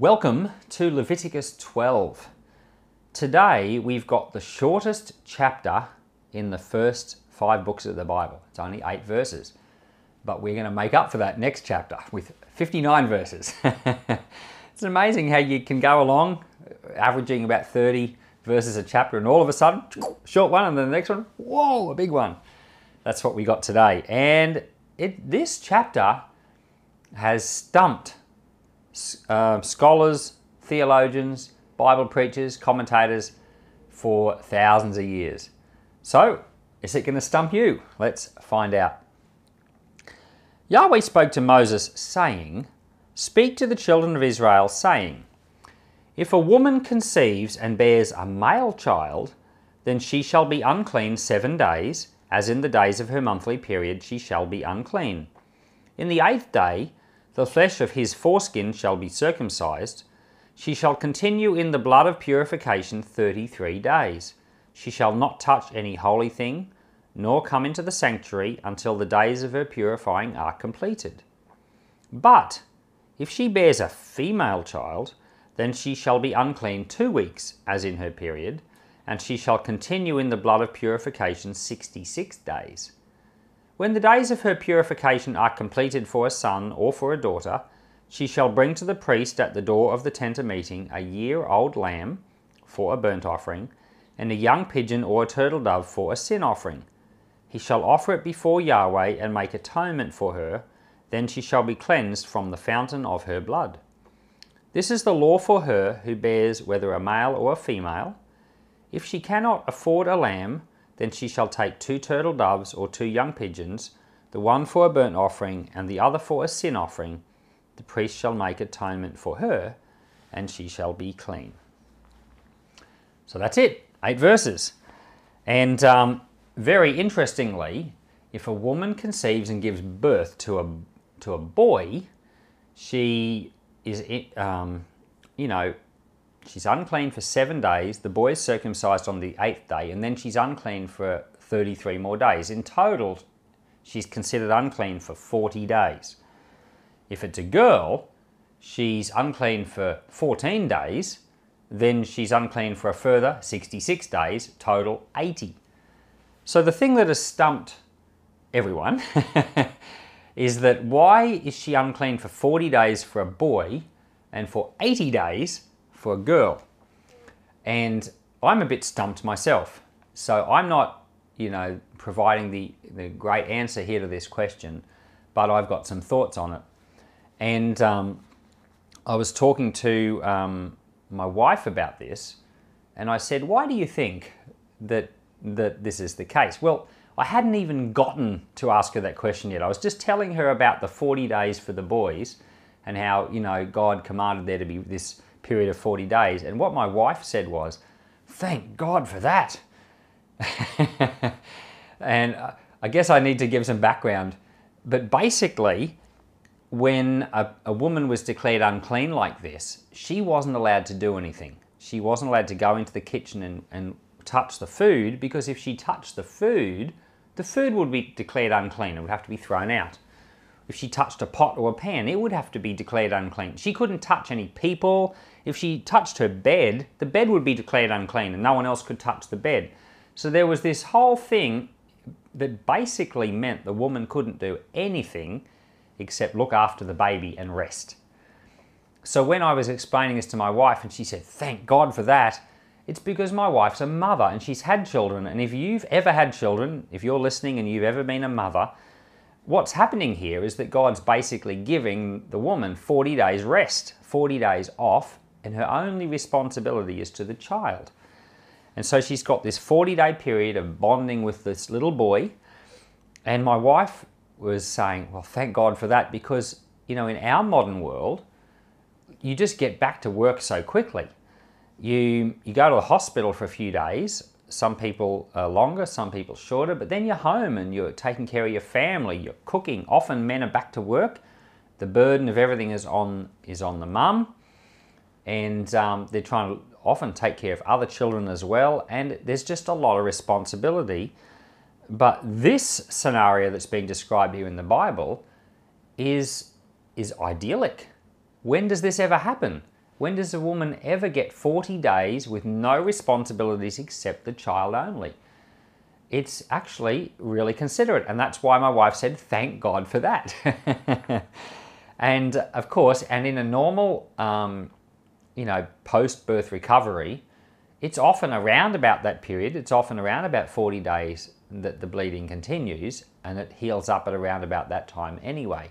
Welcome to Leviticus 12. Today we've got the shortest chapter in the first five books of the Bible. It's only eight verses, but we're going to make up for that next chapter with 59 verses. it's amazing how you can go along averaging about 30 verses a chapter, and all of a sudden, short one, and then the next one, whoa, a big one. That's what we got today. And it, this chapter has stumped uh, scholars, theologians, Bible preachers, commentators for thousands of years. So, is it going to stump you? Let's find out. Yahweh spoke to Moses, saying, Speak to the children of Israel, saying, If a woman conceives and bears a male child, then she shall be unclean seven days, as in the days of her monthly period she shall be unclean. In the eighth day, the flesh of his foreskin shall be circumcised. She shall continue in the blood of purification thirty three days. She shall not touch any holy thing, nor come into the sanctuary until the days of her purifying are completed. But if she bears a female child, then she shall be unclean two weeks, as in her period, and she shall continue in the blood of purification sixty six days. When the days of her purification are completed for a son or for a daughter, she shall bring to the priest at the door of the tent of meeting a year old lamb for a burnt offering, and a young pigeon or a turtle dove for a sin offering. He shall offer it before Yahweh and make atonement for her, then she shall be cleansed from the fountain of her blood. This is the law for her who bears whether a male or a female. If she cannot afford a lamb, then she shall take two turtle doves or two young pigeons, the one for a burnt offering and the other for a sin offering. The priest shall make atonement for her, and she shall be clean. So that's it, eight verses. And um, very interestingly, if a woman conceives and gives birth to a to a boy, she is, um, you know, She's unclean for seven days. The boy is circumcised on the eighth day, and then she's unclean for 33 more days. In total, she's considered unclean for 40 days. If it's a girl, she's unclean for 14 days, then she's unclean for a further 66 days, total 80. So the thing that has stumped everyone is that why is she unclean for 40 days for a boy and for 80 days for a girl. And I'm a bit stumped myself. So I'm not, you know, providing the, the great answer here to this question, but I've got some thoughts on it. And um, I was talking to um, my wife about this, and I said, Why do you think that, that this is the case? Well, I hadn't even gotten to ask her that question yet. I was just telling her about the 40 days for the boys and how, you know, God commanded there to be this period of 40 days. And what my wife said was, Thank God for that. and uh, I guess I need to give some background. But basically, when a, a, woman was declared unclean like this, she wasn't allowed to do anything. She wasn't allowed to go into the kitchen and, and touch the food because if she touched the food, the food would be declared unclean. and would have to be thrown out. If she touched a pot or a pan, it would have to be declared unclean. She couldn't touch any people. If she touched her bed, the bed would be declared unclean and no one else could touch the bed. So there was this whole thing that basically meant the woman couldn't do anything except look after the baby and rest. So when I was explaining this to my wife and she said, Thank God for that, it's because my wife's a mother and she's had children. And if you've ever had children, if you're listening and you've ever been a mother, what's happening here is that God's basically giving the woman 40 days rest, 40 days off, and her only responsibility is to the child. And so she's got this 40 day period of bonding with this little boy. And my wife was saying, Well, thank God for that, because, you know, in our modern world, you just get back to work so quickly. You, you go to the hospital for a few days, some people are longer, some people shorter, but then you're home and you're taking care of your family, you're cooking. Often men are back to work. The burden of everything is on is on the mum, and um, they're trying to often take care of other children as well. And there's just a lot of responsibility. But this scenario that's being described here in the Bible is is idyllic. When does this ever happen? When does a woman ever get 40 days with no responsibilities except the child only? It's actually really considerate, and that's why my wife said, Thank God for that. and of course, and in a normal, um, you know, post birth recovery, it's often around about that period, it's often around about 40 days that the bleeding continues, and it heals up at around about that time anyway.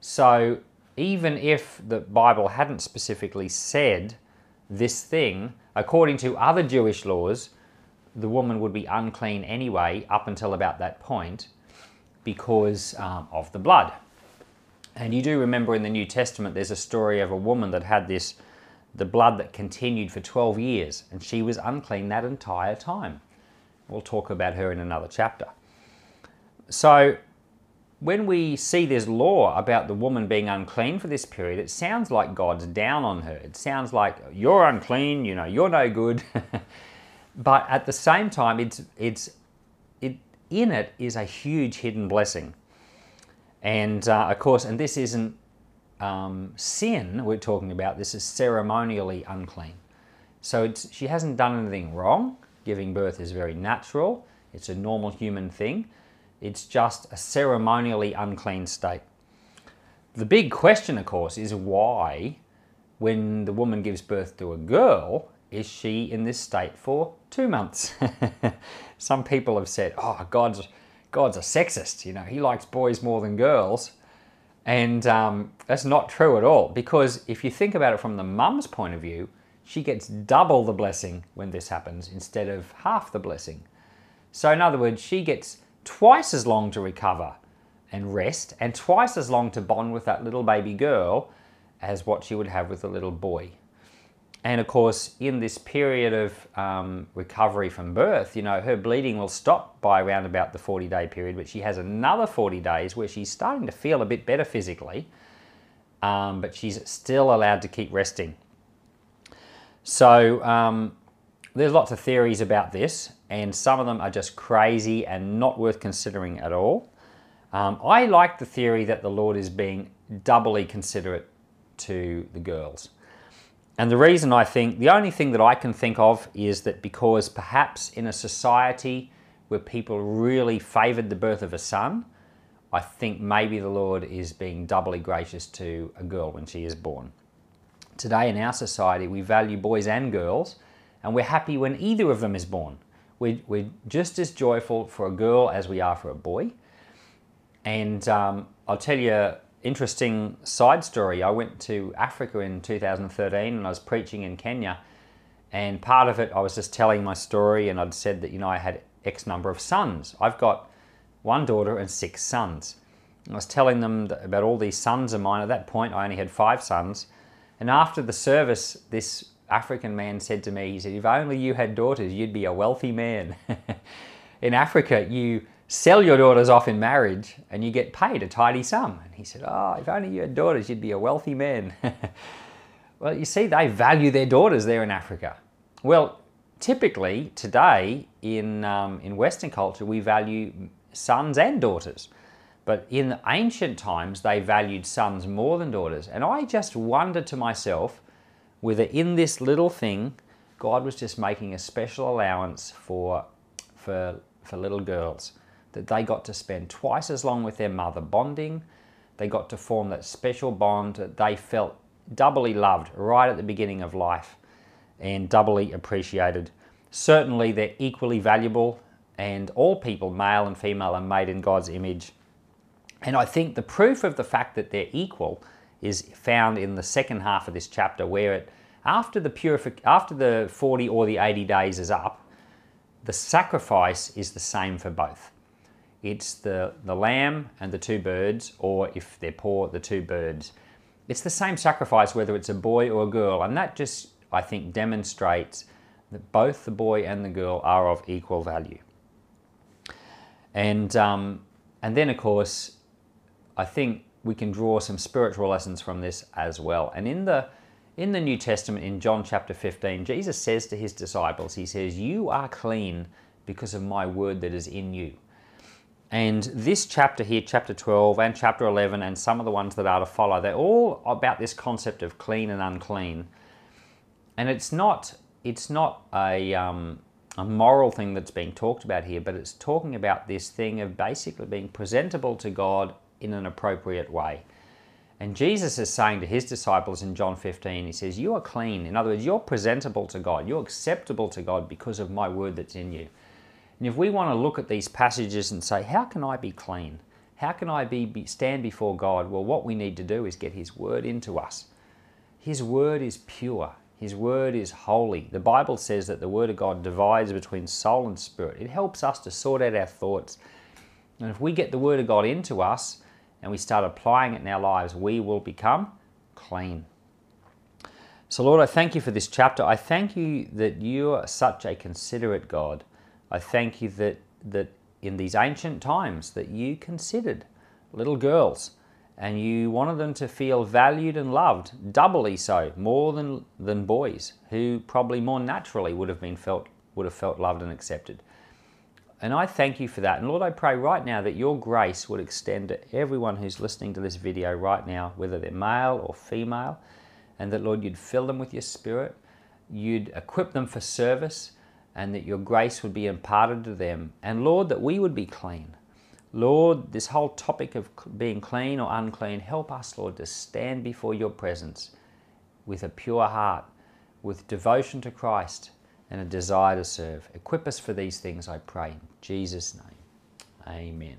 So even if the Bible hadn't specifically said this thing, according to other Jewish laws, the woman would be unclean anyway up until about that point because um, of the blood. And you do remember in the New Testament, there's a story of a woman that had this, the blood that continued for 12 years, and she was unclean that entire time. We'll talk about her in another chapter. So when we see this law about the woman being unclean for this period, it sounds like God's down on her. It sounds like you're unclean, you know, you're no good. but at the same time, it's it's it in it is a huge hidden blessing. And uh, of course, and this isn't um, sin we're talking about. This is ceremonially unclean. So she hasn't done anything wrong. Giving birth is very natural. It's a normal human thing it's just a ceremonially unclean state. The big question, of course, is why, when the woman gives birth to a girl, is she in this state for two months? Some people have said, oh, God's, God's a sexist, you know, he likes boys more than girls. And um, that's not true at all, because if you think about it from the mum's point of view, she gets double the blessing when this happens instead of half the blessing. So, in other words, she gets twice as long to recover and rest, and twice as long to bond with that little baby girl as what she would have with a little boy. And of course, in this period of um, recovery from birth, you know, her bleeding will stop by around about the 40 day period, but she has another 40 days where she's starting to feel a bit better physically, um, but she's still allowed to keep resting. So, um, there's lots of theories about this, and some of them are just crazy and not worth considering at all. Um, I like the theory that the Lord is being doubly considerate to the girls. And the reason I think, the only thing that I can think of is that because perhaps in a society where people really favoured the birth of a son, I think maybe the Lord is being doubly gracious to a girl when she is born. Today in our society, we value boys and girls, and we're happy when either of them is born. We're, we're just as joyful for a girl as we are for a boy. And um, I'll tell you an interesting side story. I went to Africa in 2013 and I was preaching in Kenya. And part of it, I was just telling my story, and I'd said that, you know, I had X number of sons. I've got one daughter and six sons. I was telling them about all these sons of mine. At that point, I only had five sons. And after the service, this African man said to me, he said, if only you had daughters, you'd be a wealthy man. in Africa, you sell your daughters off in marriage and you get paid a tidy sum. And he said, oh, if only you had daughters, you'd be a wealthy man. well, you see, they value their daughters there in Africa. Well, typically today in, um, in Western culture, we value sons and daughters. But in ancient times, they valued sons more than daughters. And I just wonder to myself, whether in this little thing, God was just making a special allowance for, for, for little girls, that they got to spend twice as long with their mother bonding. They got to form that special bond that they felt doubly loved right at the beginning of life and doubly appreciated. Certainly, they're equally valuable, and all people, male and female, are made in God's image. And I think the proof of the fact that they're equal is found in the second half of this chapter, where it after the purific after the 40 or the 80 days is up, the sacrifice is the same for both. It's the, the lamb and the two birds, or if they're poor, the two birds. It's the same sacrifice whether it's a boy or a girl, and that just, I think, demonstrates that both the boy and the girl are of equal value. And, um, and then, of course, I think we can draw some spiritual lessons from this as well. And in the in the New Testament, in John chapter 15, Jesus says to his disciples, He says, You are clean because of my word that is in you. And this chapter here, chapter 12 and chapter 11, and some of the ones that are to follow, they're all about this concept of clean and unclean. and it's not it's not a um, a moral thing that's being talked about here, but it's talking about this thing of basically being presentable to God in an appropriate way. And Jesus is saying to his disciples in John 15, he says, You are clean. In other words, you're presentable to God. You're acceptable to God because of my word that's in you. And if we want to look at these passages and say, How can I be clean? How can I be, be stand before God? Well, what we need to do is get his word into us. His word is pure. His word is holy. The Bible says that the word of God divides between soul and spirit. It helps us to sort out our thoughts. And if we get the word of God into us and we start applying it in our lives, we will become clean. So, Lord, I thank you for this chapter. I thank you that you are such a considerate God. I thank you that, that in these ancient times that you considered little girls and you wanted them to feel valued and loved, doubly so, more than, than boys, who probably more naturally would have been felt would have felt loved and accepted. And I thank you for that. And Lord, I pray right now that your grace would extend to everyone who's listening to this video right now, whether they're male or female, and that, Lord, you'd fill them with your spirit, you'd equip them for service, and that your grace would be imparted to them. And Lord, that we would be clean Lord, this whole topic of being clean or unclean, help us, Lord, to stand before your presence with a pure heart, with devotion to Christ and a desire to serve. Equip us for these things, I pray. In Jesus' name, amen.